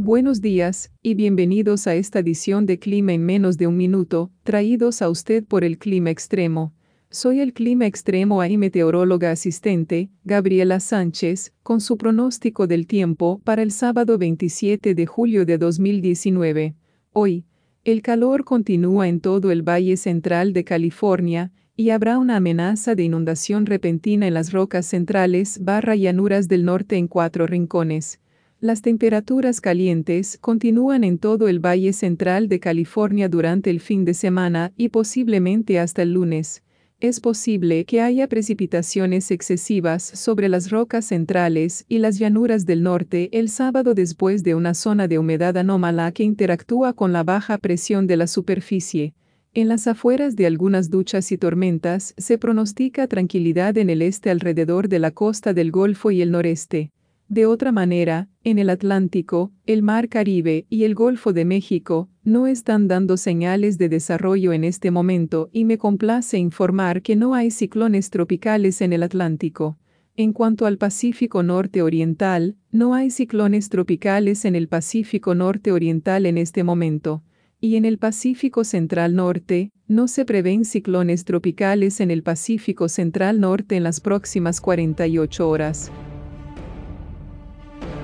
Buenos días, y bienvenidos a esta edición de Clima en menos de un minuto, traídos a usted por el Clima Extremo. Soy el Clima Extremo y meteoróloga asistente, Gabriela Sánchez, con su pronóstico del tiempo para el sábado 27 de julio de 2019. Hoy, el calor continúa en todo el Valle Central de California, y habrá una amenaza de inundación repentina en las rocas centrales barra llanuras del norte en cuatro rincones. Las temperaturas calientes continúan en todo el Valle Central de California durante el fin de semana y posiblemente hasta el lunes. Es posible que haya precipitaciones excesivas sobre las rocas centrales y las llanuras del norte el sábado después de una zona de humedad anómala que interactúa con la baja presión de la superficie. En las afueras de algunas duchas y tormentas se pronostica tranquilidad en el este alrededor de la costa del Golfo y el noreste. De otra manera, en el Atlántico, el Mar Caribe y el Golfo de México no están dando señales de desarrollo en este momento y me complace informar que no hay ciclones tropicales en el Atlántico. En cuanto al Pacífico Norte Oriental, no hay ciclones tropicales en el Pacífico Norte Oriental en este momento y en el Pacífico Central Norte, no se prevén ciclones tropicales en el Pacífico Central Norte en las próximas 48 horas.